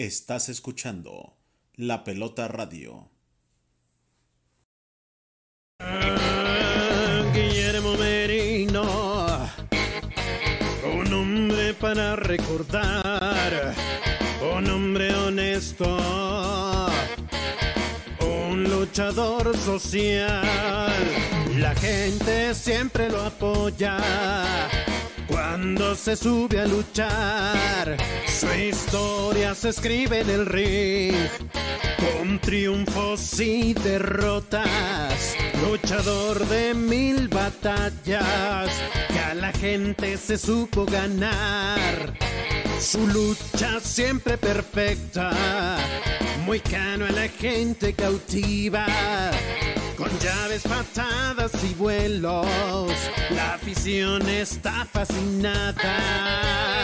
Estás escuchando La Pelota Radio. Guillermo Merino, un hombre para recordar, un hombre honesto, un luchador social. La gente siempre lo apoya cuando se sube a luchar. Su historia se escribe en el ring con triunfos y derrotas, luchador de mil batallas, que a la gente se supo ganar. Su lucha siempre perfecta, muy cano a la gente cautiva, con llaves, patadas y vuelos, la afición está fascinada.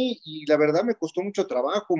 Y la verdad me costó mucho trabajo,